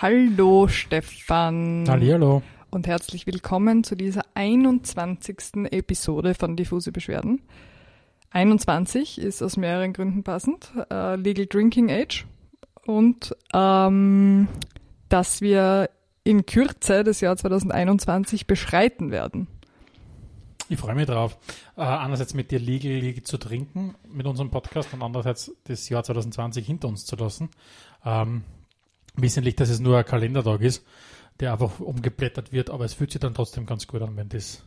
Hallo Stefan. Hallihallo. Und herzlich willkommen zu dieser 21. Episode von Diffuse Beschwerden. 21 ist aus mehreren Gründen passend. Äh, Legal Drinking Age und ähm, dass wir in Kürze das Jahr 2021 beschreiten werden. Ich freue mich drauf. Äh, einerseits mit dir legal, legal zu trinken mit unserem Podcast und andererseits das Jahr 2020 hinter uns zu lassen. Ähm, wissentlich, dass es nur ein Kalendertag ist, der einfach umgeblättert wird, aber es fühlt sich dann trotzdem ganz gut an, wenn das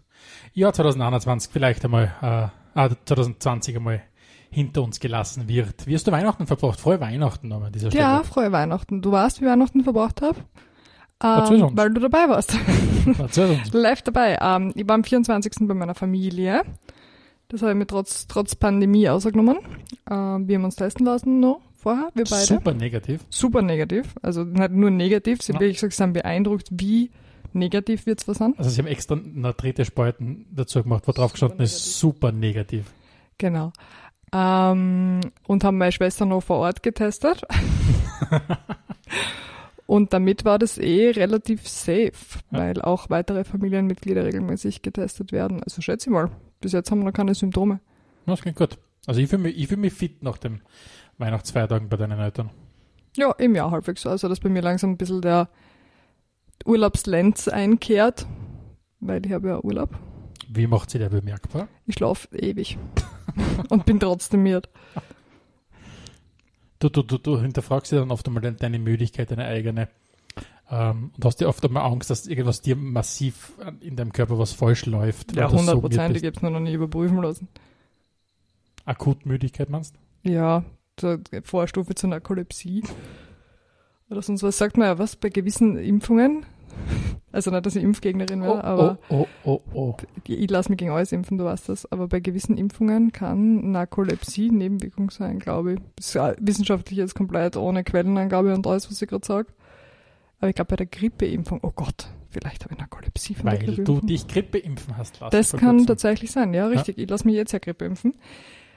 Jahr 2021 vielleicht einmal, äh, 2020 einmal hinter uns gelassen wird. Wie hast du Weihnachten verbracht? Frohe Weihnachten nochmal an dieser Stelle. Ja, frohe Weihnachten. Du weißt, wie Weihnachten verbracht habe? Ähm, uns. weil du dabei warst. Uns. Live dabei. Ähm, ich war am 24. bei meiner Familie. Das habe ich mir trotz, trotz Pandemie ausgenommen. Ähm, wir haben uns testen lassen noch vorher, wir beide. Super negativ. Super negativ. Also nicht nur negativ, sie Ja. haben wirklich gesagt, sind beeindruckt, wie negativ wird's was an. Also sie haben extra eine dritte Spalten dazu gemacht, wo drauf gestanden ist, super negativ. Genau. Ähm, und haben meine Schwester noch vor Ort getestet. und damit war das eh relativ safe, Ja. weil auch weitere Familienmitglieder regelmäßig getestet werden. Also schätze ich mal, bis jetzt haben wir noch keine Symptome. Das klingt gut. Also ich fühle mich, ich fühl mich fit nach den Weihnachtsfeiertagen bei deinen Eltern. Ja, im Jahr halbwegs so. Also, dass bei mir langsam ein bisschen der Urlaubslenz einkehrt, weil ich habe ja Urlaub. Wie macht sie der bemerkbar? Ich schlafe ewig und bin trotzdem miert. Du, du, du, du hinterfragst dir dann oft einmal de- deine Müdigkeit, deine eigene. Ähm, und hast dir oft einmal Angst, dass irgendwas dir massiv in deinem Körper was falsch läuft. Ja, du so 100 Prozent. müde Ich habe es nur noch nie überprüfen lassen. Akutmüdigkeit meinst Ja, Vorstufe zur Narkolepsie. Oder sonst was sagt man ja was bei gewissen Impfungen. Also nicht, dass ich Impfgegnerin wäre, aber oh, oh, oh, oh. ich lasse mich gegen alles impfen, du weißt das. Aber bei gewissen Impfungen kann Narkolepsie Nebenwirkung sein, glaube ich. Ist ja wissenschaftlich jetzt komplett ohne Quellenangabe und alles, was ich gerade sage. Aber ich glaube bei der Grippeimpfung, oh Gott, vielleicht habe ich Narkolepsie von Weil du dich Grippe impfen hast lassen. Das kann kurzem. tatsächlich sein, ja, richtig. Ich lasse mich jetzt ja Grippe impfen.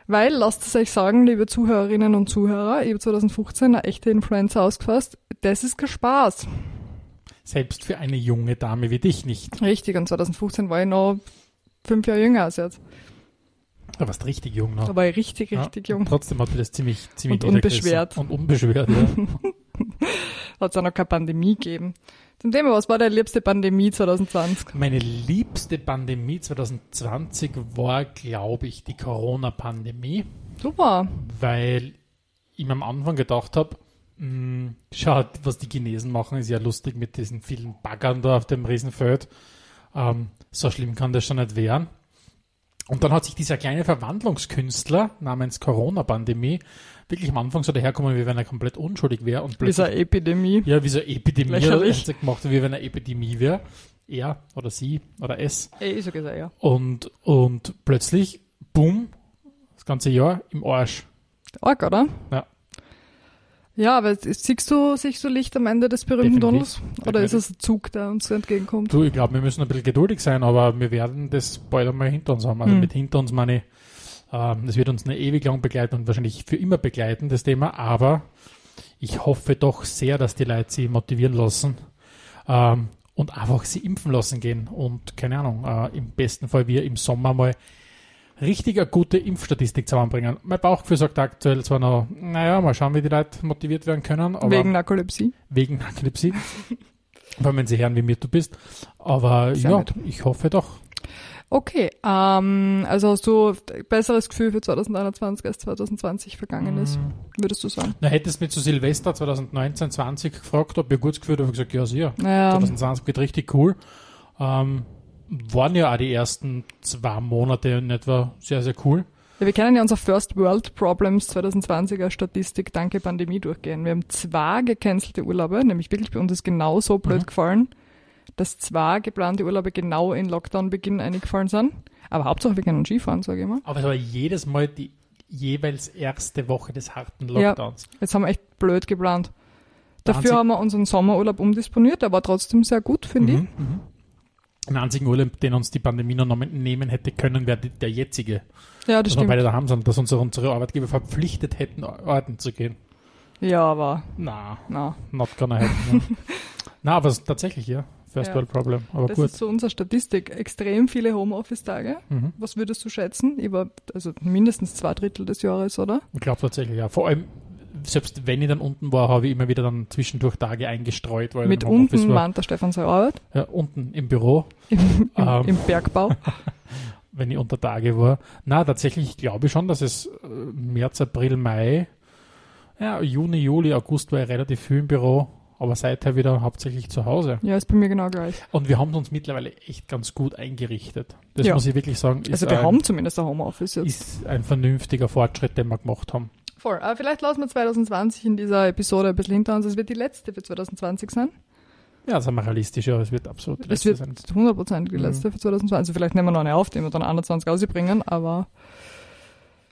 Weil, lasst es euch sagen, liebe Zuhörerinnen und Zuhörer, ich habe 2015 eine echte Influenza ausgefasst. Das ist kein Spaß. Selbst für eine junge Dame wie dich nicht. Richtig, und 2015 war ich noch fünf Jahre jünger als jetzt. Du warst richtig jung noch. Da war ich richtig, Ja, richtig jung. Trotzdem hat mir das ziemlich, ziemlich Und unbeschwert. Und unbeschwert, ja. Hat es auch noch keine Pandemie gegeben. Zum Thema, was war deine liebste Pandemie 2020? Meine liebste Pandemie 2020 war, glaube ich, die Corona-Pandemie, Super. weil ich mir am Anfang gedacht habe, schaut, was die Chinesen machen, ist ja lustig mit diesen vielen Baggern da auf dem Riesenfeld. Ähm, so schlimm kann das schon nicht werden. Und dann hat sich dieser kleine Verwandlungskünstler namens Corona-Pandemie wirklich am Anfang so daherkommen, wie wenn er komplett unschuldig wäre und Wie eine Epidemie. Ja, wie so eine Epidemie. Lächerlich. Er gemacht, wie wenn eine Epidemie wäre. Er oder sie oder es. Ey, ist so gesagt, ja. Und, und plötzlich, boom, das ganze Jahr im Arsch. Arg, oder? Ja. Ja, aber siehst du, siehst du Licht am Ende des berühmten. Tunnels? Oder ist es ein Zug, der uns entgegenkommt? Du, ich glaube, wir müssen ein bisschen geduldig sein, aber wir werden das bald einmal hinter uns haben. Also Hm. mit hinter uns meine ich, ähm, das wird uns eine ewig lang begleiten und wahrscheinlich für immer begleiten, das Thema. Aber ich hoffe doch sehr, dass die Leute sich motivieren lassen ähm, und einfach sie impfen lassen gehen. Und keine Ahnung, äh, im besten Fall wir im Sommer mal richtig eine gute Impfstatistik zusammenbringen. Mein Bauchgefühl sagt aktuell zwar noch, naja, mal schauen, wie die Leute motiviert werden können. Wegen Narkolepsie. wegen Narkolepsie. Vor allem, wenn sie hören, wie mir du bist. Aber Sehr ja, nett. ich hoffe doch. Okay, ähm, also hast du ein besseres Gefühl für 2021 als 2020 vergangen ist, Mm. würdest du sagen? Na, hättest du mich zu Silvester 2019, 20 gefragt, ob ich ein gutes Gefühl habe, habe ich gesagt, ja, sicher. Naja, 2020 geht richtig cool. Ähm, waren ja auch die ersten zwei Monate in etwa sehr, sehr cool. ja, wir können ja unser First World Problems 2020er Statistik danke Pandemie durchgehen. Wir haben zwei gecancelte Urlaube, nämlich wirklich bei uns ist genau so blöd Mhm. gefallen, dass zwei geplante Urlaube genau in Lockdown-Beginn eingefallen sind. Aber Hauptsache wir können Skifahren, sage ich mal. Aber es war jedes Mal die jeweils erste Woche des harten Ja. Lockdowns. Jetzt haben wir echt blöd geplant. Dafür haben wir unseren Sommerurlaub umdisponiert, der war trotzdem sehr gut, finde ich. Mhm, Den einzigen Urlaub, den uns die Pandemie noch nehmen hätte können, wäre der jetzige. Ja, das Dass wir stimmt. beide daheim sind, dass unsere, unsere Arbeitgeber verpflichtet hätten, arbeiten zu gehen. Ja, aber Na, na. not gonna happen. ne? Na, aber es ist tatsächlich, ja. First Ja. World Problem. Aber Das gut. ist so unsere Statistik. Extrem viele Homeoffice-Tage. Mhm. Was würdest du schätzen? Über, also mindestens zwei Drittel des Jahres, oder? Ich glaube tatsächlich, ja. Vor allem, selbst wenn ich dann unten war, habe ich immer wieder dann zwischendurch Tage eingestreut, weil Mit unten war. meint der Stefan seine Arbeit. Ja, unten im Büro, Im, im, Ähm. im Bergbau. wenn ich unter Tage war. Na, tatsächlich glaube ich schon, dass es äh, März, April, Mai, ja, Juni, Juli, August war ich relativ viel im Büro, aber seither wieder hauptsächlich zu Hause. Ja, ist bei mir genau gleich. Und wir haben uns mittlerweile echt ganz gut eingerichtet. Das Ja. muss ich wirklich sagen. Also wir ein, haben zumindest ein Homeoffice jetzt. ist ein vernünftiger Fortschritt, den wir gemacht haben. Voll. Aber vielleicht lassen wir 2020 in dieser Episode ein bisschen hinter uns. Es wird die letzte für 2020 sein. Ja, sind wir realistisch, ja, es wird absolut die Es letzte wird sein. 100% die Mhm. letzte für 2020. Also vielleicht nehmen wir noch eine auf, die wir dann 21 rausbringen, aber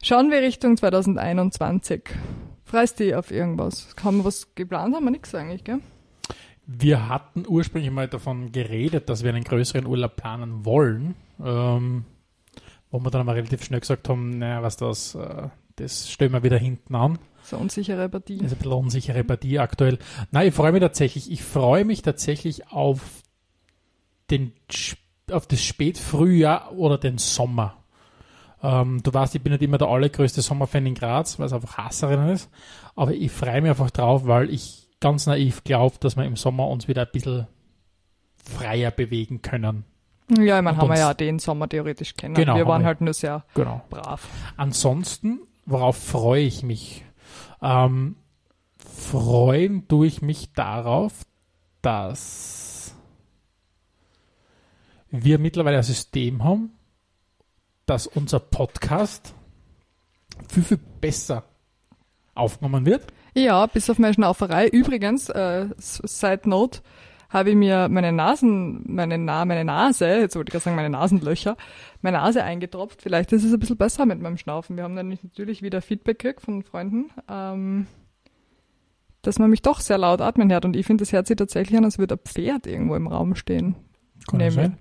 schauen wir Richtung 2021. Freust du dich auf irgendwas? Haben wir was geplant? Haben wir nichts eigentlich, gell? Wir hatten ursprünglich mal davon geredet, dass wir einen größeren Urlaub planen wollen, ähm, wo wir dann aber relativ schnell gesagt haben, naja, was das, äh, das stellen wir wieder hinten an. So unsichere Partie. Das ist ein bisschen unsichere Partie aktuell. Nein, ich freue mich tatsächlich. Ich freue mich tatsächlich auf den auf das Spätfrühjahr oder den Sommer. Ähm, du weißt, ich bin nicht immer der allergrößte Sommerfan in Graz, weil es einfach Hasserinnen ist. Aber ich freue mich einfach drauf, weil ich ganz naiv glaube, dass wir im Sommer uns wieder ein bisschen freier bewegen können. Ja, ich meine, haben wir ja den Sommer theoretisch kennen. Genau, wir waren wir. halt nur sehr Genau. brav. Ansonsten, worauf freue ich mich? Ähm, freuen tue ich mich darauf, dass wir mittlerweile ein System haben, dass unser Podcast viel, viel besser aufgenommen wird. Ja, bis auf meine Schnauferei. Übrigens, äh, Side Note, habe ich mir meine Nasen, meine, Na meine Nase, jetzt wollte ich gerade sagen meine Nasenlöcher, meine Nase eingetropft. Vielleicht ist es ein bisschen besser mit meinem Schnaufen. Wir haben dann natürlich wieder Feedback gekriegt von Freunden, ähm, dass man mich doch sehr laut atmen hört. Und ich finde, das hört sich tatsächlich an, als würde ein Pferd irgendwo im Raum stehen. Kann das sein?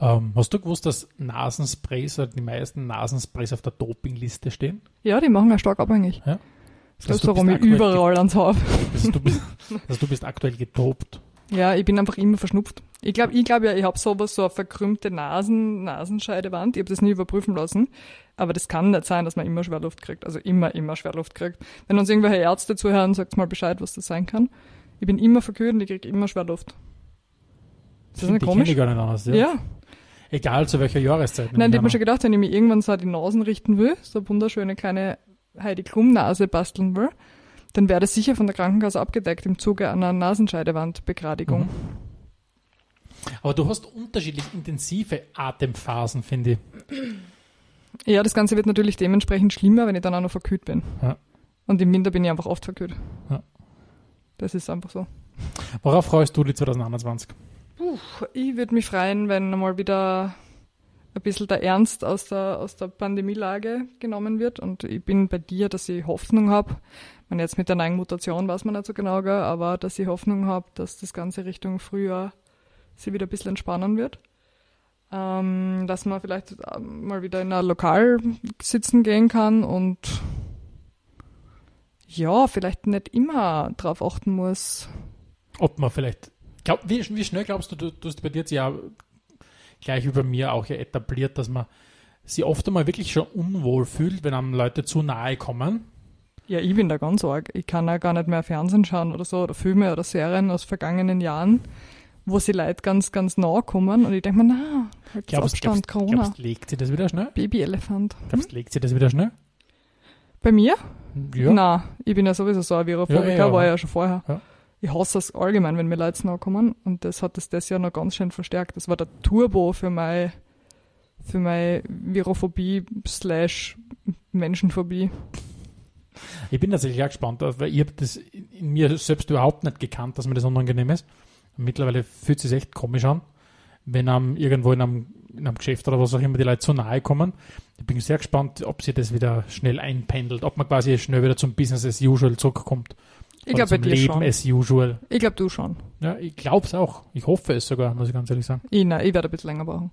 Ähm, hast du gewusst, dass Nasensprays, oder die meisten Nasensprays auf der Dopingliste stehen? Ja, die machen ja stark abhängig. Ja. Das Das ist heißt, warum ich überall ans Hauf. Also du, bist, also du bist aktuell gedopt. Ja, ich bin einfach immer verschnupft. Ich glaube ich glaub ja, ich habe sowas, so eine verkrümmte Nasen, Nasenscheidewand. Ich habe das nie überprüfen lassen. Aber das kann nicht sein, dass man immer Schwerluft kriegt. Also immer, immer Schwerluft kriegt. Wenn uns irgendwelche Ärzte zuhören, sagt mal Bescheid, was das sein kann. Ich bin immer verkühlt und ich kriege immer Schwerluft. Ist das nicht komisch? ich gar nicht anders. Ja. Ja. Egal zu welcher Jahreszeit. Nein, ich habe mir schon gedacht, wenn ich mir irgendwann so die Nasen richten will, so eine wunderschöne kleine Heidi Klum Nase basteln will, dann wäre das sicher von der Krankenkasse abgedeckt im Zuge einer Nasenscheidewandbegradigung. Mhm. Aber du hast unterschiedlich intensive Atemphasen, finde ich. Ja, das Ganze wird natürlich dementsprechend schlimmer, wenn ich dann auch noch verkühlt bin. Ja. Und im Winter bin ich einfach oft verkühlt. Ja. Das ist einfach so. Worauf freust du dich 2021? Puh, ich würde mich freuen, wenn mal wieder ein bisschen der Ernst aus der, aus der Pandemielage genommen wird. Und ich bin bei dir, dass ich Hoffnung habe. Man jetzt mit der neuen Mutation weiß man nicht so genau, aber dass ich Hoffnung habe, dass das Ganze Richtung Frühjahr sich wieder ein bisschen entspannen wird. Ähm, dass man vielleicht ähm, mal wieder in ein Lokal sitzen gehen kann und ja, vielleicht nicht immer drauf achten muss, Ob man vielleicht. Glaub, wie, wie schnell glaubst du, du, du hast bei dir jetzt ja gleich über mir auch ja etabliert, dass man sich oft einmal wirklich schon unwohl fühlt, wenn einem Leute zu nahe kommen. Ja, ich bin da ganz arg. Ich kann ja gar nicht mehr Fernsehen schauen oder so oder Filme oder Serien aus vergangenen Jahren, wo sie Leute ganz, ganz nah kommen und ich denke mir, na, halt Glaubst, Abstand, glaubst, Corona, glaubst, legt sie das wieder schnell? Babyelefant. Glaubst, legt sie das wieder schnell? Bei mir? Ja. Na, ich bin ja sowieso so ein Virophobiker, Ja, ja, ja. war ja schon vorher. Ja. Ich hasse es allgemein, wenn mir Leute nahe kommen und das hat es das Jahr noch ganz schön verstärkt. Das war der Turbo für meine für meine Virophobie slash Menschenphobie. Ich bin tatsächlich auch gespannt, weil ich habe das in mir selbst überhaupt nicht gekannt, dass mir das unangenehm ist. Mittlerweile fühlt es sich echt komisch an, wenn einem irgendwo in einem, in einem Geschäft oder was auch immer die Leute zu nahe kommen. Ich bin sehr gespannt, ob sie das wieder schnell einpendelt, ob man quasi schnell wieder zum Business as usual zurückkommt. Ich glaube, bei Leben schon. as usual. Ich glaube, du schon. Ja, ich glaube es auch. Ich hoffe es sogar, muss ich ganz ehrlich sagen. Ich, nein, ich werde ein bisschen länger brauchen.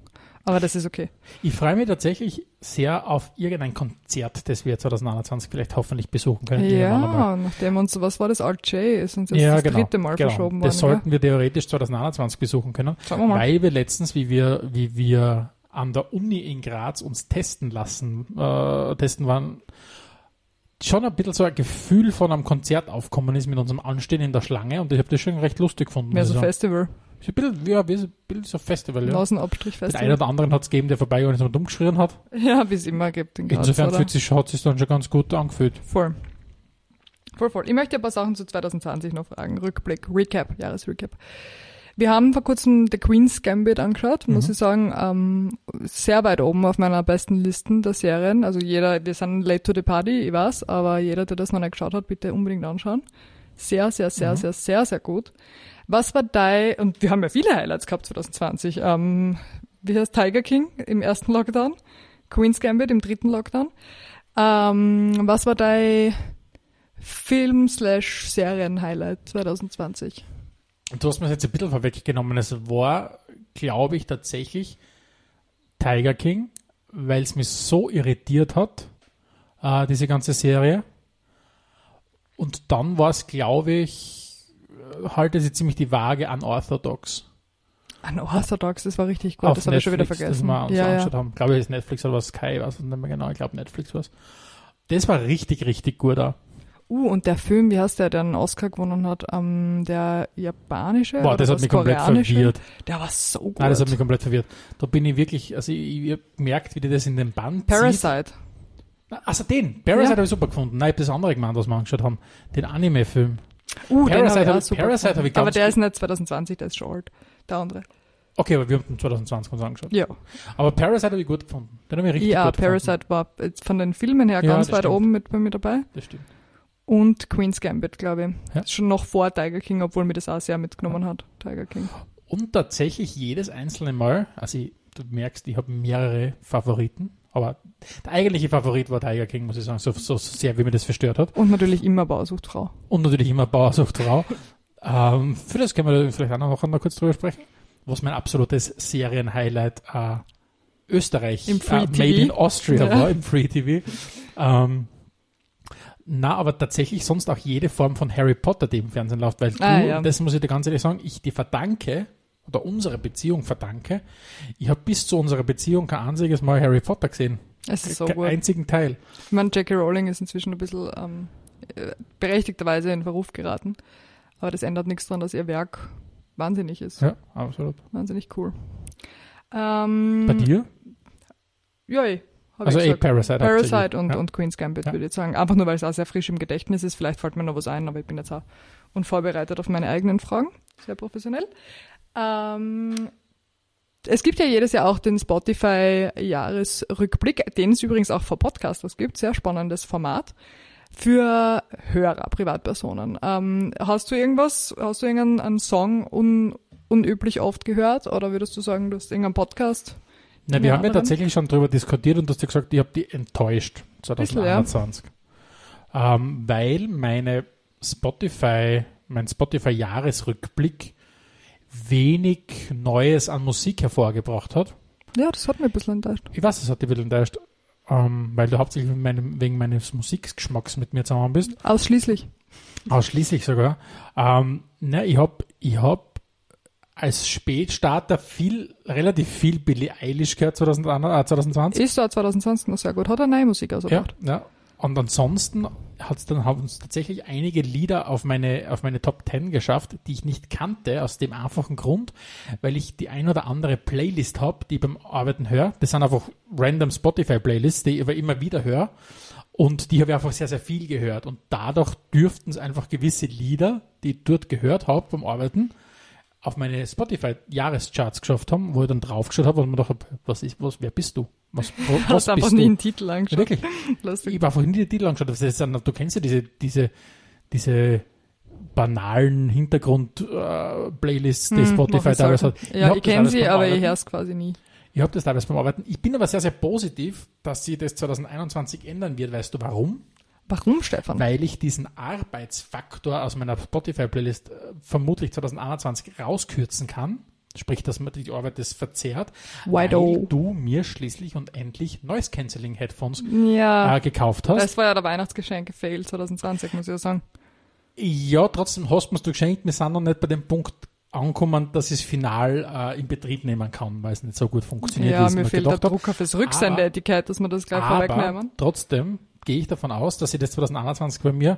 Aber das ist okay. Ich freue mich tatsächlich sehr auf irgendein Konzert, das wir 2021 vielleicht hoffentlich besuchen können. Ja, nachdem uns, was war das, Alt J ist uns jetzt ja das genau. dritte Mal genau. verschoben Das worden. sollten wir theoretisch 2021 besuchen können? Schauen wir mal. weil wir letztens, wie wir, wie wir an der Uni in Graz uns testen lassen, äh, testen waren, schon ein bisschen so ein Gefühl von einem Konzert aufkommen ist mit unserem Anstehen in der Schlange und ich habe das schon recht lustig gefunden. Mehr so sagen. Festival. Ist ein bisschen, ja, wie ein bisschen so Festival, ja. Den Nasenabstrich-Festival. einen oder anderen hat es gegeben, der vorbei und dumm geschrien hat. Ja, wie es immer gibt in Graz, Insofern fühlt sich, hat sich dann schon ganz gut angefühlt. Voll. Voll, voll. Ich möchte ein paar Sachen zu 2020 noch fragen. Rückblick, Recap, Jahresrecap. Wir haben vor kurzem The Queen's Gambit angeschaut, muss Mhm. ich sagen, ähm, sehr weit oben auf meiner besten Listen der Serien. Also jeder, wir sind late to the party, ich weiß, aber jeder, der das noch nicht geschaut hat, bitte unbedingt anschauen. Sehr, sehr, sehr, Mhm. sehr, sehr, sehr gut. Was war dein, und wir haben ja viele Highlights gehabt 2020, ähm, wie heißt Tiger King im ersten Lockdown, Queen's Gambit im dritten Lockdown. Ähm, was war dein Film-Serien-Highlight 2020? Du hast mir jetzt ein bisschen vorweggenommen. Es war, glaube ich, tatsächlich Tiger King, weil es mich so irritiert hat, äh, diese ganze Serie. Und dann war es, glaube ich, halte sie ziemlich die Waage unorthodox. Unorthodox, das war richtig gut, Auf das habe ich schon wieder vergessen. Das wir uns ja, angeschaut ja. haben. Glaube ich, ist Netflix oder was Sky, ich nicht mehr genau. Ich glaube, Netflix war Das war richtig, richtig gut auch. Uh, und der Film, wie heißt der, der einen Oscar gewonnen hat? Ähm, der japanische? Boah, das hat mich komplett koreanische? verwirrt. Der war so gut. Nein, das hat mich komplett verwirrt. Da bin ich wirklich, also ich, hab gemerkt, wie die das in den Band zieht. Parasite. Also den, Parasite Ja. habe ich super gefunden. Nein, ich habe das andere gemeint, was wir angeschaut haben. Den Anime-Film. Uh, Parasite hab ich Parasite gefunden. hab ich Aber der ist nicht 2020, der ist schon alt. Der andere. Okay, aber wir haben den 2020 uns angeschaut. Ja. Aber Parasite habe ich gut gefunden. Den habe ich richtig ja, gut Parasite war jetzt von den Filmen her Ja, ganz weit stimmt. oben mit bei mir dabei. gefunden. Das stimmt. Und Queen's Gambit, glaube ich. Ja. Schon noch vor Tiger King, obwohl mir das auch sehr mitgenommen hat, Tiger King. Und tatsächlich jedes einzelne Mal, also ich, du merkst, ich habe mehrere Favoriten, aber der eigentliche Favorit war Tiger King, muss ich sagen, so, so sehr, wie mir das verstört hat. Und natürlich immer Bausucht Frau. Und natürlich immer Bauersucht Frau. ähm, für das können wir vielleicht auch noch, noch kurz drüber sprechen. Was mein absolutes Serienhighlight äh, Österreich, Im Free äh, TV. Made in Austria Ja. war, im Free TV. Ähm, na, aber tatsächlich sonst auch jede Form von Harry Potter, die im Fernsehen läuft, weil du, Ah, ja. das muss ich dir ganz ehrlich sagen, ich die verdanke, oder unsere Beziehung verdanke, ich habe bis zu unserer Beziehung kein einziges Mal Harry Potter gesehen. Es ist so Keinen gut. einzigen Teil. Ich meine, Jackie Rowling ist inzwischen ein bisschen ähm, äh, berechtigterweise in Verruf geraten. Aber das ändert nichts daran, dass ihr Werk wahnsinnig ist. Ja, absolut. Wahnsinnig cool. Ähm, Bei dir? Ja, eh, Also ich eh. Parasite. Parasite und, ja. und Queen's Gambit, Ja. würde ich sagen. Einfach nur, weil es auch sehr frisch im Gedächtnis ist. Vielleicht fällt mir noch was ein, aber ich bin jetzt auch unvorbereitet auf meine eigenen Fragen. Sehr professionell. Ähm, es gibt ja jedes Jahr auch den Spotify-Jahresrückblick, den es übrigens auch für Podcasters gibt. Sehr spannendes Format für Hörer, Privatpersonen. Ähm, hast du irgendwas, hast du irgendeinen einen Song un, unüblich oft gehört oder würdest du sagen, du hast irgendeinen Podcast? Na, wir haben ja tatsächlich schon darüber diskutiert und du hast ja gesagt, ich habe die enttäuscht Bisschen, ja. 2021. Ähm, weil meine Spotify, mein Spotify-Jahresrückblick wenig Neues an Musik hervorgebracht hat. Ja, das hat mich ein bisschen enttäuscht. Ich weiß, es hat dich ein bisschen enttäuscht, ähm, weil du hauptsächlich meinem, wegen meines Musikgeschmacks mit mir zusammen bist. Ausschließlich. Ausschließlich sogar. Ähm, na, ich habe ich hab als Spätstarter viel, relativ viel Billie Eilish gehört 2000, äh, 2020. Ist da 2020 noch sehr gut. Hat er neue Musik Ja, ausgebracht. ja. Und ansonsten hat's dann haben uns tatsächlich einige Lieder auf meine, auf meine Top 10 geschafft, die ich nicht kannte, aus dem einfachen Grund, weil ich die ein oder andere Playlist habe, die ich beim Arbeiten höre. Das sind einfach random Spotify-Playlists, die ich aber immer wieder höre. Und die habe ich einfach sehr, sehr viel gehört. Und dadurch dürften es einfach gewisse Lieder, die ich dort gehört habe beim Arbeiten, auf meine Spotify-Jahrescharts geschafft haben, wo ich dann draufgeschaut habe und mir gedacht habe, was ist, was, wer bist du? Was, was Hast einfach bist nie du? einen Titel Ja, angeschaut. wirklich. Ich habe einfach nie die Titel angeschaut. Das ist, du kennst ja diese, diese, diese banalen Hintergrund-Playlists, die Hm, Spotify ich teilweise hat. Ja, hab ich kenne sie, aber ich höre es quasi nie. Ich habe das teilweise beim Arbeiten. Ich bin aber sehr, sehr positiv, dass sie das 2021 ändern wird. Weißt du warum? Warum, Stefan? Weil ich diesen Arbeitsfaktor aus meiner Spotify-Playlist äh, vermutlich 2021 rauskürzen kann. Sprich, dass man die Arbeit das verzerrt, weil du mir schließlich und endlich Noise Cancelling Headphones Ja, äh, gekauft hast. das war ja der Weihnachtsgeschenk gefehlt 2020, muss ich ja sagen. Ja, trotzdem hast du mir geschenkt. Wir sind noch nicht bei dem Punkt angekommen, dass ich es final äh, in Betrieb nehmen kann, weil es nicht so gut funktioniert, Ja, ich mir fehlt der. Drucker fürs Rücksendeetikett, dass wir das gleich Aber vorwegnehmen. trotzdem gehe ich davon aus, dass sie das 2021 bei mir,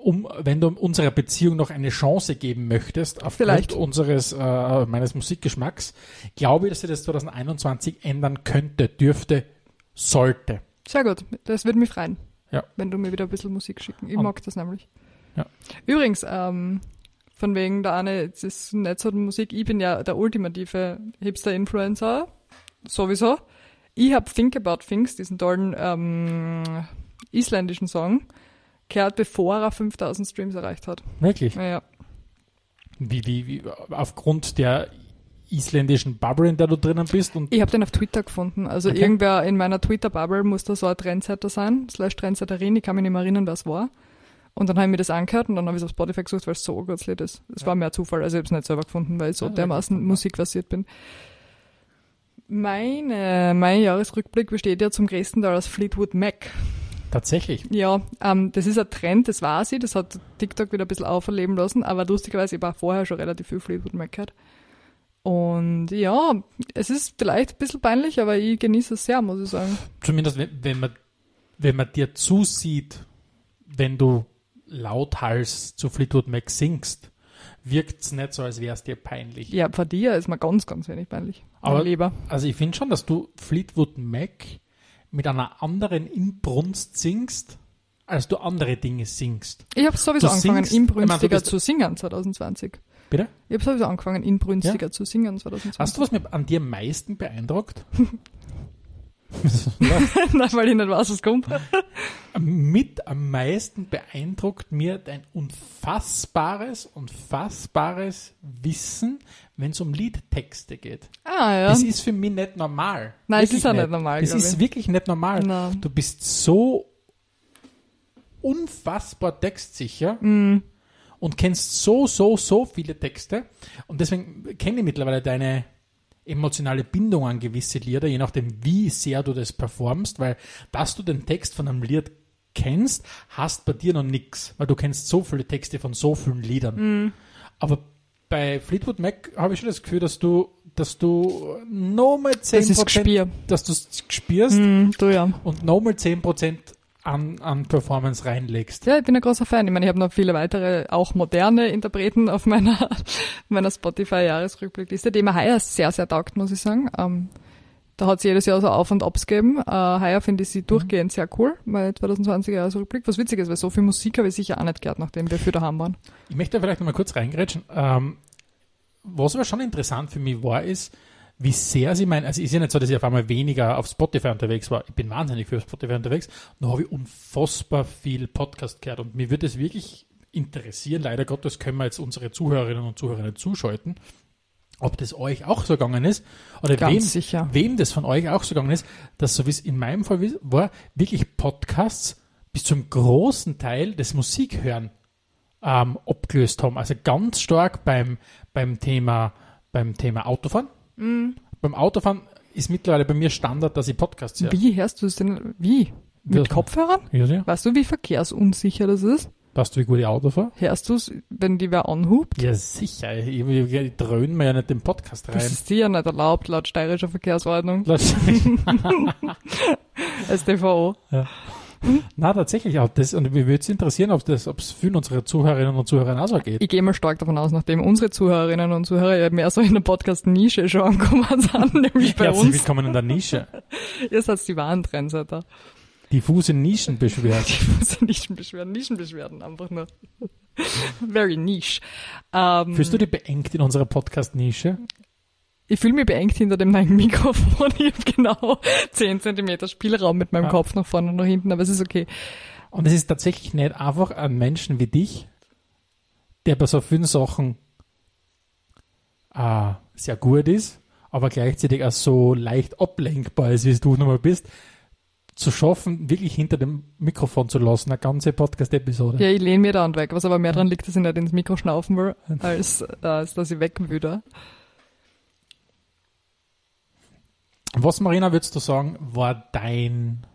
um, wenn du unserer Beziehung noch eine Chance geben möchtest, aufgrund Vielleicht. unseres, äh, meines Musikgeschmacks, glaube ich, dass sie das 2021 ändern könnte, dürfte, sollte. Sehr gut, das würde mich freuen, Ja. wenn du mir wieder ein bisschen Musik schicken. Ich Und- mag das nämlich. Ja. Übrigens, ähm, von wegen der eine, es ist nicht so Musik, ich bin ja der ultimative Hipster-Influencer, sowieso. Ich habe Think About Things, diesen tollen ähm, isländischen Song, gehört, bevor er 5000 Streams erreicht hat. Wirklich. Naja, Wie, wie, wie, aufgrund der isländischen Bubble, in der du drinnen bist und ich habe den auf Twitter gefunden. Also Okay. irgendwer in meiner Twitter-Bubble muss da so ein Trendsetter sein, slash Trendsetterin, ich kann mich nicht mehr erinnern, wer es war. Und dann habe ich mir das angehört und dann habe ich es auf Spotify gesucht, weil es so ein Lied ist. Es war mehr Zufall, also ich habe es nicht selber gefunden, weil ich so Ja, dermaßen ja. musikversiert bin. Meine, mein Jahresrückblick besteht ja zum größten Teil aus Fleetwood Mac. Tatsächlich. Ja, ähm, das ist ein Trend, das war sie, das hat TikTok wieder ein bisschen auferleben lassen, aber lustigerweise, ich war vorher schon relativ viel Fleetwood Mac gehört. Und ja, es ist vielleicht ein bisschen peinlich, aber ich genieße es sehr, muss ich sagen. Zumindest wenn, wenn man wenn man dir zusieht, wenn du lauthals zu Fleetwood Mac singst, wirkt es nicht so, als wäre es dir peinlich. Ja, vor dir ist mir ganz, ganz wenig peinlich. Aber- Lieber. Also ich finde schon, dass du Fleetwood Mac mit einer anderen Inbrunst singst, als du andere Dinge singst. Ich habe sowieso Du angefangen, singst- meine, inbrünstiger bist- zu singen 2020. Bitte? Ich habe sowieso angefangen, inbrünstiger zu singen 2020. Weißt du, was mir an dir am meisten beeindruckt? Nein, weil ich nicht weiß, was kommt. Mit am meisten beeindruckt mir dein unfassbares, unfassbares Wissen, wenn es um Liedtexte geht. Ah, ja. Das ist für mich nicht normal. Nein, es ist auch nicht normal, Das ist ich. wirklich nicht normal. Nein. Du bist so unfassbar textsicher Mm. und kennst so, so, so viele Texte. Und deswegen kenne ich mittlerweile deine emotionale Bindung an gewisse Lieder, je nachdem, wie sehr du das performst, weil dass du den Text von einem Lied kennst, hast bei dir noch nichts, weil du kennst so viele Texte von so vielen Liedern. Mm. Aber bei Fleetwood Mac habe ich schon das Gefühl, dass du, dass du nochmal 10%, Das ist dass du es spürst Mm, du ja. und nochmal 10% an, an Performance reinlegst. Ja, ich bin ein großer Fan. Ich meine, ich habe noch viele weitere, auch moderne Interpreten auf meiner, meiner Spotify-Jahresrückblickliste, die mir heuer sehr, sehr taugt, muss ich sagen. Ähm, da hat es jedes Jahr so Auf- und Abs gegeben. Äh, heuer finde ich sie durchgehend sehr cool, mein 2020er Jahresrückblick. Was witzig ist, weil so viel Musik habe ich sicher auch nicht gehört, nachdem wir für daheim waren. Ich möchte vielleicht nochmal kurz reingrätschen. Ähm, was aber schon interessant für mich war, ist, wie sehr sie meinen, also ist ja nicht so, dass ich auf einmal weniger auf Spotify unterwegs war. Ich bin wahnsinnig viel auf Spotify unterwegs. Nur habe ich unfassbar viel Podcast gehört und mir würde es wirklich interessieren, leider Gottes können wir jetzt unsere Zuhörerinnen und Zuhörer nicht zuschalten, ob das euch auch so gegangen ist oder Ganz wem, wem das von euch auch so gegangen ist, dass so wie es in meinem Fall war, wirklich Podcasts bis zum großen Teil des Musikhören ähm, abgelöst haben. Also ganz stark beim, beim, Thema, beim Thema Autofahren. Mhm. Beim Autofahren ist mittlerweile bei mir Standard, dass ich Podcasts höre. Wie hörst du es denn? Wie? Mit Ja. Kopfhörern? Ja, ja. Weißt du, wie verkehrsunsicher das ist? Weißt du, wie gut ich Auto fahre? Hörst du es, wenn die wer anhubt? Ja, sicher. Ich, ich, ich dröhne mir ja nicht den Podcast Das rein. ist dir ja nicht erlaubt, laut steirischer Verkehrsordnung, Lass- StVO. Na, tatsächlich auch das. Und mich würde es interessieren, ob das, ob es vielen unserer Zuhörerinnen und Zuhörern auch so geht. Ich gehe mal stark davon aus, nachdem unsere Zuhörerinnen und Zuhörer ja mehr so in der Podcast-Nische schon angekommen sind, nämlich bei Herzlich uns. willkommen in der Nische. Ihr seid die wahren Trendsetter. Diffuse Nischenbeschwerden. Muss Nischenbeschwerden, Nischenbeschwerden einfach nur. Very niche. Ähm, Fühlst du dich beengt in unserer Podcast-Nische? Ich fühle mich beengt hinter dem neuen Mikrofon. Ich habe genau 10 Zentimeter Spielraum mit meinem Ja. Kopf nach vorne und nach hinten, aber es ist okay. Und es ist tatsächlich nicht einfach ein Menschen wie dich, der bei so vielen Sachen äh, sehr gut ist, aber gleichzeitig auch so leicht ablenkbar ist, wie es du nochmal bist, zu schaffen, wirklich hinter dem Mikrofon zu lassen, eine ganze Podcast-Episode. Ja, ich lehne mir da und weg, was aber mehr daran liegt, dass ich nicht ins Mikro schnaufen will, als, äh, als dass ich weg würde. Was, Marina, würdest du sagen, war dein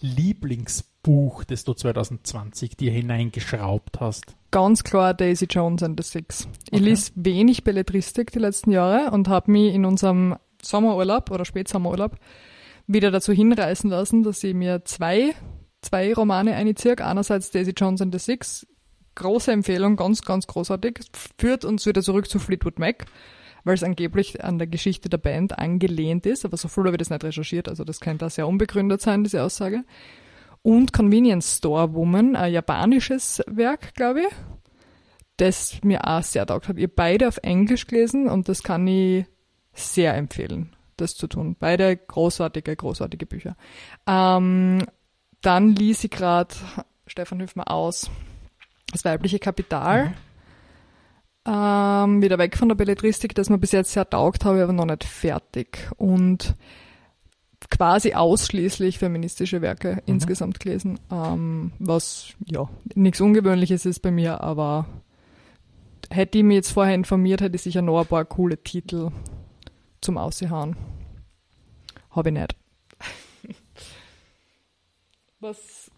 Lieblingsbuch, das du 2020 dir hineingeschraubt hast? Ganz klar Daisy Jones and the Six. Ich Okay. lese wenig Belletristik die letzten Jahre und habe mich in unserem Sommerurlaub oder Spätsommerurlaub wieder dazu hinreißen lassen, dass ich mir zwei, zwei Romane einziehe. Einerseits Daisy Jones and the Six, große Empfehlung, ganz, ganz großartig, führt uns wieder zurück zu Fleetwood Mac, weil es angeblich an der Geschichte der Band angelehnt ist, aber so viel habe ich das nicht recherchiert, also das könnte da sehr unbegründet sein, diese Aussage. Und Convenience Store Woman, ein japanisches Werk, glaube ich, das mir auch sehr taugt hat. Ihr beide auf Englisch gelesen und das kann ich sehr empfehlen, das zu tun. Beide großartige, großartige Bücher. Ähm, dann ließ ich gerade, Stefan hilf mir aus, das weibliche Kapital. Ähm, wieder weg von der Belletristik, das mir bis jetzt sehr taugt habe, aber noch nicht fertig. Und quasi ausschließlich feministische Werke insgesamt gelesen, ähm, was ja nichts Ungewöhnliches ist bei mir, aber hätte ich mich jetzt vorher informiert, hätte ich sicher noch ein paar coole Titel zum Aussehen. Habe ich nicht. Was,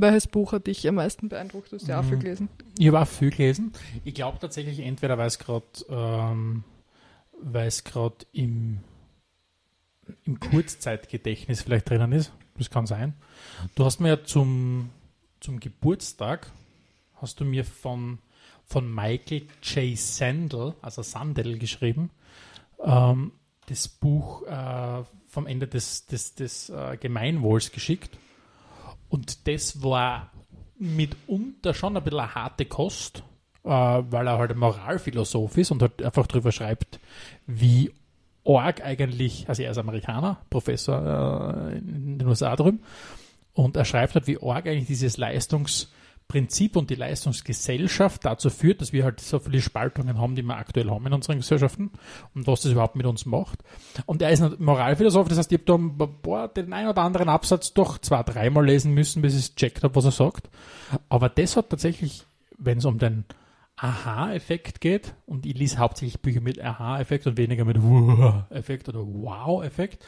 welches Buch hat dich am meisten beeindruckt? Du hast ja auch viel Mhm. gelesen. Ich habe auch viel gelesen. Ich glaube tatsächlich, entweder weil es gerade ähm, im, im Kurzzeitgedächtnis vielleicht drinnen ist. Das kann sein. Du hast mir ja zum, zum Geburtstag hast du mir von, von Michael J. Sandel, also Sandel geschrieben, ähm, das Buch äh, vom Ende des, des, des äh, Gemeinwohls geschickt. Und das war mitunter schon ein bisschen eine harte Kost, äh, weil er halt ein Moralphilosoph ist und halt einfach darüber schreibt, wie arg eigentlich, also er ist Amerikaner, Professor äh, in den USA drüben, und er schreibt halt, wie arg eigentlich dieses Leistungsprinzip und die Leistungsgesellschaft dazu führt, dass wir halt so viele Spaltungen haben, die wir aktuell haben in unseren Gesellschaften und was das überhaupt mit uns macht. Und er ist ein Moralphilosoph, das heißt, ich habe da boah, den einen oder anderen Absatz doch zwei, dreimal lesen müssen, bis ich checkt habe, was er sagt. Aber das hat tatsächlich, wenn es um den Aha-Effekt geht, und ich lese hauptsächlich Bücher mit Aha-Effekt und weniger mit Wow-Effekt oder Wow-Effekt,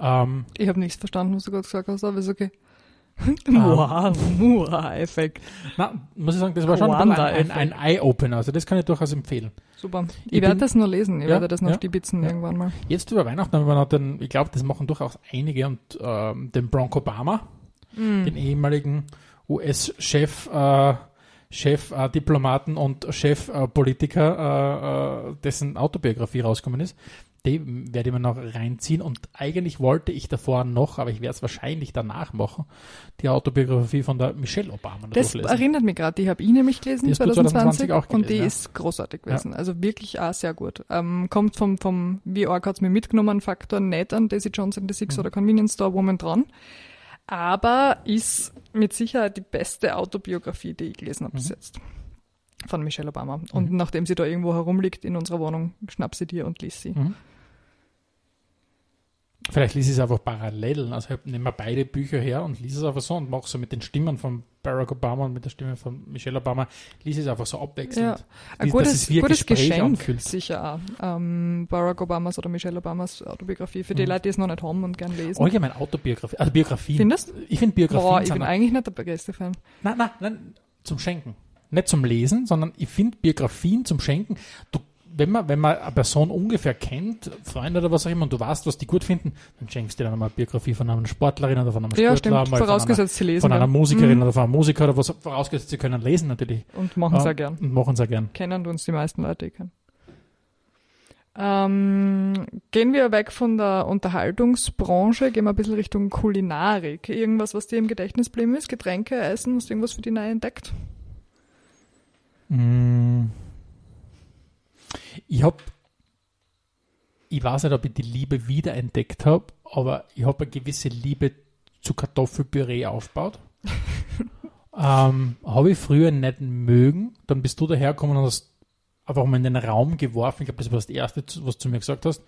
ähm, Ich habe nichts verstanden, was du gerade gesagt hast, aber ist okay. Ah. Mua-Effekt. na, muss ich sagen, das war schon ein, ein, ein, Eye-Opener, also das kann ich durchaus empfehlen. Super. Ich, Ich werde das nur lesen. Ich Ja, werde das noch ja, stibitzen ja. irgendwann mal. Jetzt über Weihnachten haben wir noch den, ich glaube, das machen durchaus einige und ähm, den Barack Obama, den ehemaligen US-Chef, äh, Chef äh, Diplomaten und Chef äh, Politiker, äh, äh, dessen Autobiografie rausgekommen ist. Die werde ich mir noch reinziehen und eigentlich wollte ich davor noch, aber ich werde es wahrscheinlich danach machen, die Autobiografie von der Michelle Obama Das durchlesen. erinnert mich gerade, die habe ich nämlich gelesen Die hast du 2020, 2020 auch und die gelesen, ja. ist großartig gewesen. Also wirklich auch sehr gut. Ähm, kommt vom, vom wie arg hat's mir mitgenommen, Faktor nicht an Daisy Johnson the Mhm. Six oder Convenience Store Woman dran. Aber ist mit Sicherheit die beste Autobiografie, die ich gelesen habe bis Mhm. jetzt. Von Michelle Obama. Und nachdem sie da irgendwo herumliegt in unserer Wohnung, schnapp sie dir und lies sie. Mhm. Vielleicht lies ich es einfach parallel. Also nehme mir beide Bücher her und lies es einfach so und mache so mit den Stimmen von Barack Obama und mit der Stimme von Michelle Obama, lies es einfach so abwechselnd. Ein Wie- dass gutes, es wie ein gutes Gespräch Geschenk, anfühlt. sicher auch. Ähm, Barack Obamas oder Michelle Obamas Autobiografie. Für die Mhm. Leute, die es noch nicht haben und gern lesen. Allgemein Autobiografie, also Biografien. Findest Ich finde Biografien Boah, ich bin eigentlich nicht der größte Fan. Nein, nein, nein, zum Schenken. Nicht zum Lesen, sondern ich finde Biografien zum Schenken. Du, wenn man, wenn man eine Person ungefähr kennt, Freunde oder was auch immer, und du weißt, was die gut finden, dann schenkst du dir dann mal eine Biografie von einer Sportlerin oder von einem Ja, Sportler, stimmt. mal Vorausgesetzt, sie lesen. von einer, von einer. Musikerin Mhm. oder von einem Musiker oder was, vorausgesetzt, sie können lesen natürlich. Und machen es Ja, auch gern. Und machen es auch gern. Kennen uns die meisten Leute eh kennen. Ähm, gehen wir weg von der Unterhaltungsbranche, gehen wir ein bisschen Richtung Kulinarik. Irgendwas, was dir im Gedächtnis geblieben ist? Getränke, Essen, hast du irgendwas für die neu entdeckt? Mm. Ich habe, ich weiß nicht, ob ich die Liebe wiederentdeckt habe, aber ich habe eine gewisse Liebe zu Kartoffelpüree aufgebaut. ähm, habe ich früher nicht mögen. Dann bist du dahergekommen und hast einfach mal in den Raum geworfen. Ich glaube, das war das Erste, was du mir gesagt hast.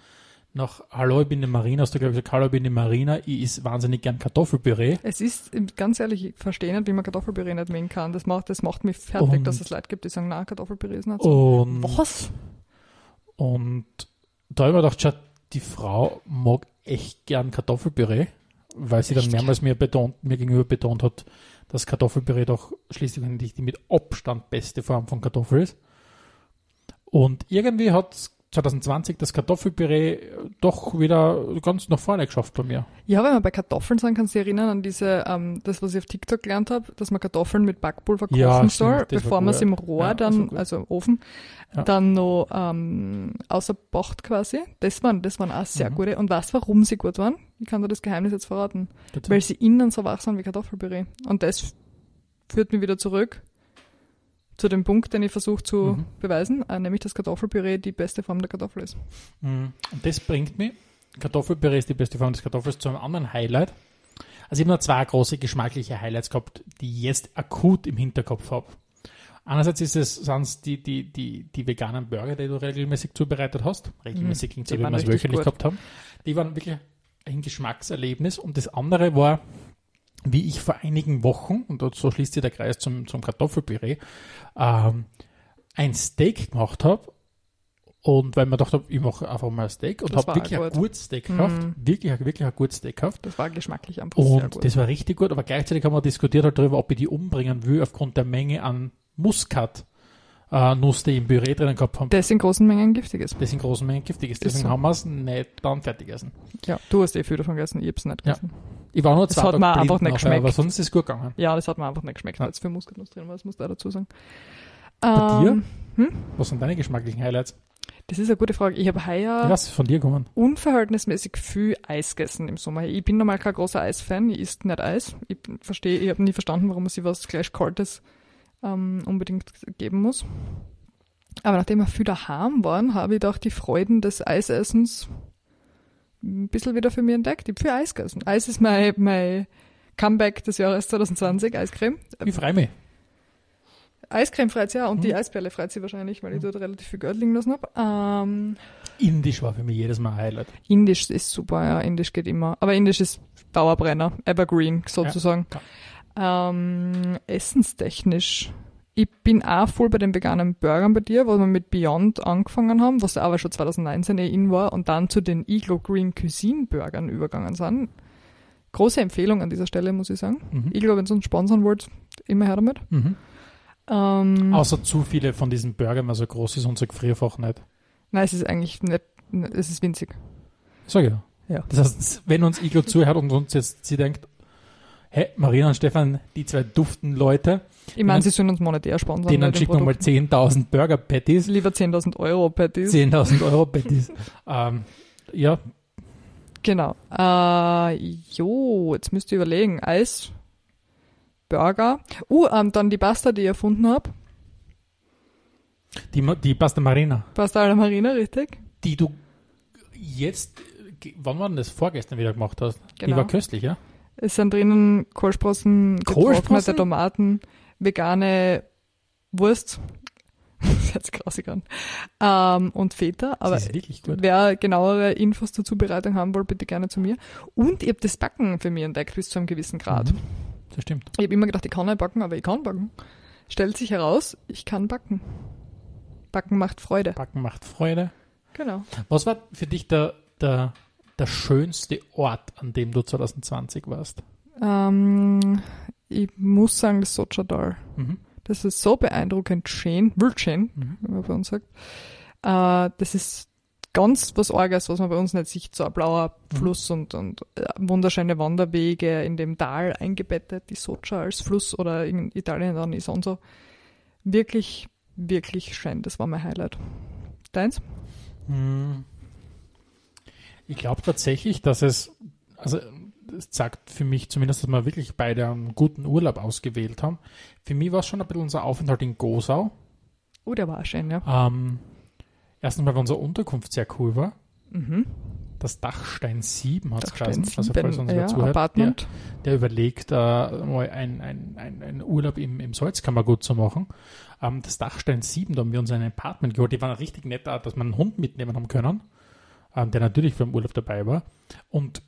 Nach Hallo, ich bin die Marina, hast du ich gesagt, Hallo, ich bin die Marina, ich is wahnsinnig gern Kartoffelpüree. Es ist, ganz ehrlich, ich verstehe nicht, wie man Kartoffelpüree nicht mengen kann. Das macht, das macht mich fertig, Und- dass es Leute gibt, die sagen, na, Kartoffelpüree ist nicht so. Und, Was? und da habe ich mir gedacht, schau, die Frau mag echt gern Kartoffelpüree, weil sie dann mehrmals mir, betont, mir gegenüber betont hat, dass Kartoffelpüree doch schließlich die mit Abstand beste Form von Kartoffel ist. Und irgendwie hat 2020 das Kartoffelpüree doch wieder ganz nach vorne geschafft bei mir. Ja, wenn wir bei Kartoffeln sind, kannst du dich erinnern an diese, ähm, das, was ich auf TikTok gelernt habe, dass man Kartoffeln mit Backpulver kochen Ja, soll, bevor man sie im Rohr Ja, dann, also im Ofen, Ja. dann noch ähm, außer Bocht quasi. Das waren, das waren auch sehr Mhm. gute. Und weißt warum sie gut waren? Ich kann dir das Geheimnis jetzt verraten. Bitte? Weil sie innen so wach sind wie Kartoffelpüree. Und das führt mich wieder zurück zu dem Punkt, den ich versuche zu Mhm. beweisen, äh, nämlich dass Kartoffelpüree die beste Form der Kartoffel ist. Mhm. Und das bringt mich, Kartoffelpüree ist die beste Form des Kartoffels, zu einem anderen Highlight. Also ich habe nur zwei große geschmackliche Highlights gehabt, die ich jetzt akut im Hinterkopf habe. Einerseits ist es sonst die, die, die, die veganen Burger, die du regelmäßig zubereitet hast. Regelmäßig klingt so, die wie waren wir es wöchentlich gut. gehabt haben. Die waren wirklich ein Geschmackserlebnis. Und das andere war, wie ich vor einigen Wochen, und so schließt sich der Kreis zum, zum Kartoffelpüree, ähm, ein Steak gemacht habe. Und weil man dachte, ich mache einfach mal ein Steak und habe wirklich ein gut. gutes Steak gekauft. Mhm. Wirklich, wirklich ein gutes Steak gekauft. Das war geschmacklich einfach sehr Und gut. das war richtig gut, aber gleichzeitig haben wir diskutiert halt darüber, ob ich die umbringen will, aufgrund der Menge an Muskat. Äh, Nuss, die im Püree drinnen gehabt haben, Das in großen Mengen giftig ist. das in großen Mengen giftig ist. Ist Deswegen so. haben wir es nicht dann fertig gegessen. Ja, du hast eh viel davon gegessen, ich hab's nicht Ja. Ich war nur Das zwei hat Tage mir blind einfach nicht geschmeckt. aber sonst ist es gut gegangen. Ja, das hat mir einfach nicht geschmeckt, weil es für Muskatnuss drin war, das muss ich auch dazu sagen. Bei Ähm, Was sind deine geschmacklichen Highlights? Das ist eine gute Frage. Ich habe heuer Was ist von dir gekommen? unverhältnismäßig viel Eis gegessen im Sommer. Ich bin normal kein großer Eisfan, ich isst nicht Eis. Ich verstehe, ich habe nie verstanden, warum man sich was gleich Kaltes ähm, unbedingt geben muss. Aber nachdem wir viel daheim waren, habe ich doch die Freuden des Eisessens ein bisschen wieder für mich entdeckt. Ich habe viel Eis gegessen. Eis ist mein, mein Comeback des Jahres 2020, Eiscreme. Ich freue mich. Eiscreme freut ja und Mhm. die Eisperle freut sie wahrscheinlich, weil ich dort relativ viel Geld liegen lassen habe. Ähm, Indisch war für mich jedes Mal ein Highlight. Indisch ist super, ja, Indisch geht immer. Aber Indisch ist Dauerbrenner, Evergreen sozusagen. ähm, essenstechnisch. Ich bin auch voll bei den veganen Burgern bei dir, wo wir mit Beyond angefangen haben, was aber schon 2019 eh in war und dann zu den Iglo Green Cuisine Burgern übergegangen sind. Große Empfehlung an dieser Stelle, muss ich sagen. Mhm. Iglo, wenn ihr uns sponsern wollt, immer her damit. Mhm. Ähm, Außer zu viele von diesen Burgern, weil so groß ist unser Gefrierfach nicht. Nein, es ist eigentlich nicht, es ist winzig. Sag ja. Ja. Das heißt, wenn uns Iglo zuhört und uns jetzt sie denkt, hä, Marina und Stefan, die zwei duften Leute, Ich meine, sie sollen uns monetär sponsern. denen schicken wir mal Produkt. 10.000 Burger Patties, Lieber 10.000 Euro Patties. 10.000 Euro Patties. ähm, ja, Genau. Äh, jo, jetzt müsst ihr überlegen. Eis, Burger. Uh, ähm, dann die Pasta, die ich erfunden habe. die, die Pasta Marina, Pasta alla Marina, richtig? die du jetzt, wann war denn das? Vorgestern wieder gemacht hast. Die Genau. war köstlich, ja? Es sind drinnen Kohlsprossen, getrocknete? Tomaten, vegane Wurst. das hört sich grausig an. Ähm, und Feta. Aber wer genauere Infos zur Zubereitung haben will, bitte gerne zu mir. Und ich habe das Backen für mich entdeckt bis zu einem gewissen Grad. Mhm. Das stimmt. Ich habe immer gedacht, ich kann nicht backen, aber ich kann backen. Stellt sich heraus, ich kann backen. Backen macht Freude. Backen macht Freude. Genau. Was war für dich der, der, der schönste Ort, an dem du 2020 warst? Ähm, ich muss sagen, das Sochadal. Mhm. Das ist so beeindruckend schön, wildschön, Mhm. wie man bei uns sagt. Äh, das ist ganz was Orges, was man bei uns nicht sieht. So ein blauer Mhm. Fluss und, und äh, wunderschöne Wanderwege in dem Tal eingebettet, die Socha als Fluss oder in Italien dann Isonzo. Wirklich, wirklich schön. Das war mein Highlight. Deins? Hm. Ich glaube tatsächlich, dass es, also es sagt für mich zumindest, dass wir wirklich beide einen guten Urlaub ausgewählt haben. Für mich war es schon ein bisschen unser Aufenthalt in Gosau. Oh, der war schön, ja. Ähm, erstens mal, weil unsere Unterkunft sehr cool war. Mhm. Das Dachstein 7 hat es geheißen. Also falls uns ja, zuhört, der, Apartment. der überlegt, äh, mal einen ein, ein, Urlaub im, im Salzkammergut zu machen. Ähm, das Dachstein 7, da haben wir uns ein Apartment geholt. Die waren richtig nett, dass wir einen Hund mitnehmen haben können. Ähm, der natürlich für den Urlaub dabei war. Und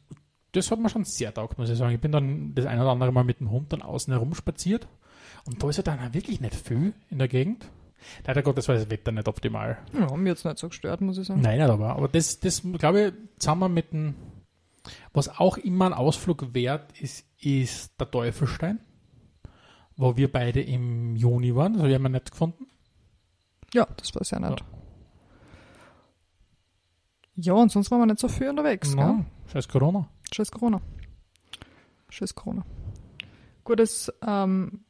das hat mir schon sehr taugt, muss ich sagen. Ich bin dann das ein oder andere Mal mit dem Hund dann außen herumspaziert. Und da ist ja dann wirklich nicht viel in der Gegend. Leider Gottes war das Wetter nicht optimal. Ja, mir jetzt nicht so gestört, muss ich sagen. Nein, nicht aber. Aber das, das glaube ich, zusammen mit dem, was auch immer ein Ausflug wert ist, ist der Teufelstein, wo wir beide im Juni waren. Das habe ich immer nicht gefunden. Ja, das war sehr nett. Ja, und sonst waren wir nicht so viel unterwegs. Ja, Gell? scheiß Corona. Scheiß Corona. Scheiß Corona. Gutes ähm,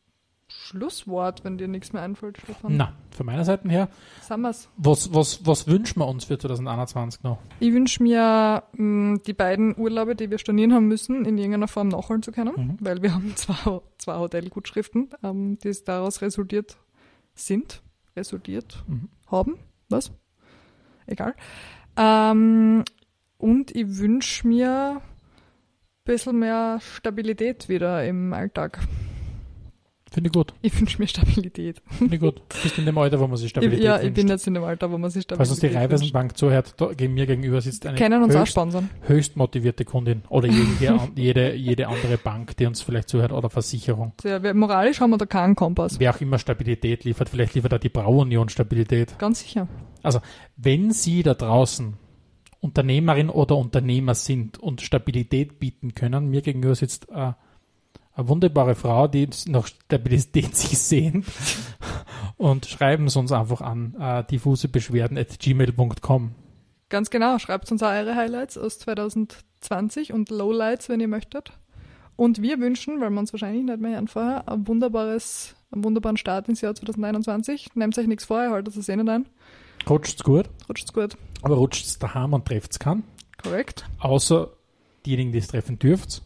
Schlusswort, wenn dir nichts mehr einfällt, Stefan. Na, von meiner Seite her, Sagen wir's. was, was, was wünschen wir uns für 2021 noch? Ich wünsche mir, mh, die beiden Urlaube, die wir stornieren haben müssen, in irgendeiner Form nachholen zu können, Mhm. weil wir haben zwei, zwei Hotelgutschriften, ähm, die es daraus resultiert sind, resultiert Mhm. haben, was? Egal. Ähm, und ich wünsche mir ein bisschen mehr Stabilität wieder im Alltag. Finde ich gut. Ich wünsche mir Stabilität. Finde ich gut. Du bist in dem Alter, wo man sich Ich, Stabilität ja, ich wünscht. bin jetzt in dem Alter, wo man sich Falls uns Stabilität die. Raiffeisenbank zuhört, da, gegen mir gegenüber sitzt eine Können uns auch höchst, sponsern. höchst motivierte Kundin oder jede, jede, jede andere Bank, die uns vielleicht zuhört oder Versicherung. Ja, moralisch haben wir da keinen Kompass. Wer auch immer Stabilität liefert, vielleicht liefert auch die Brauunion Stabilität. Ganz sicher. Wenn Sie da draußen Unternehmerin oder Unternehmer sind und Stabilität bieten können, mir gegenüber sitzt äh, eine wunderbare Frau, die nach Stabilität sich sehnt und schreiben Sie uns einfach an äh, diffusebeschwerden at gmail.com. Ganz genau. Schreibt uns auch eure Highlights aus 2020 und Lowlights, wenn ihr möchtet. Und wir wünschen, weil wir uns wahrscheinlich nicht mehr hören vorher, ein wunderbares, einen wunderbaren Start ins Jahr 2021. Nehmt euch nichts vor, ihr haltet es eh nicht ein. Rutscht's gut, Rutscht's gut. aber rutscht's daheim und trefft's kann. Korrekt. Außer diejenigen, die es treffen dürft.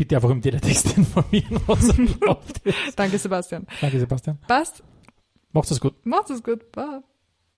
Bitte einfach im Teletext informieren, was ist. Danke, Sebastian. Danke, Sebastian. Passt. Macht's es gut. Macht es gut. Bye.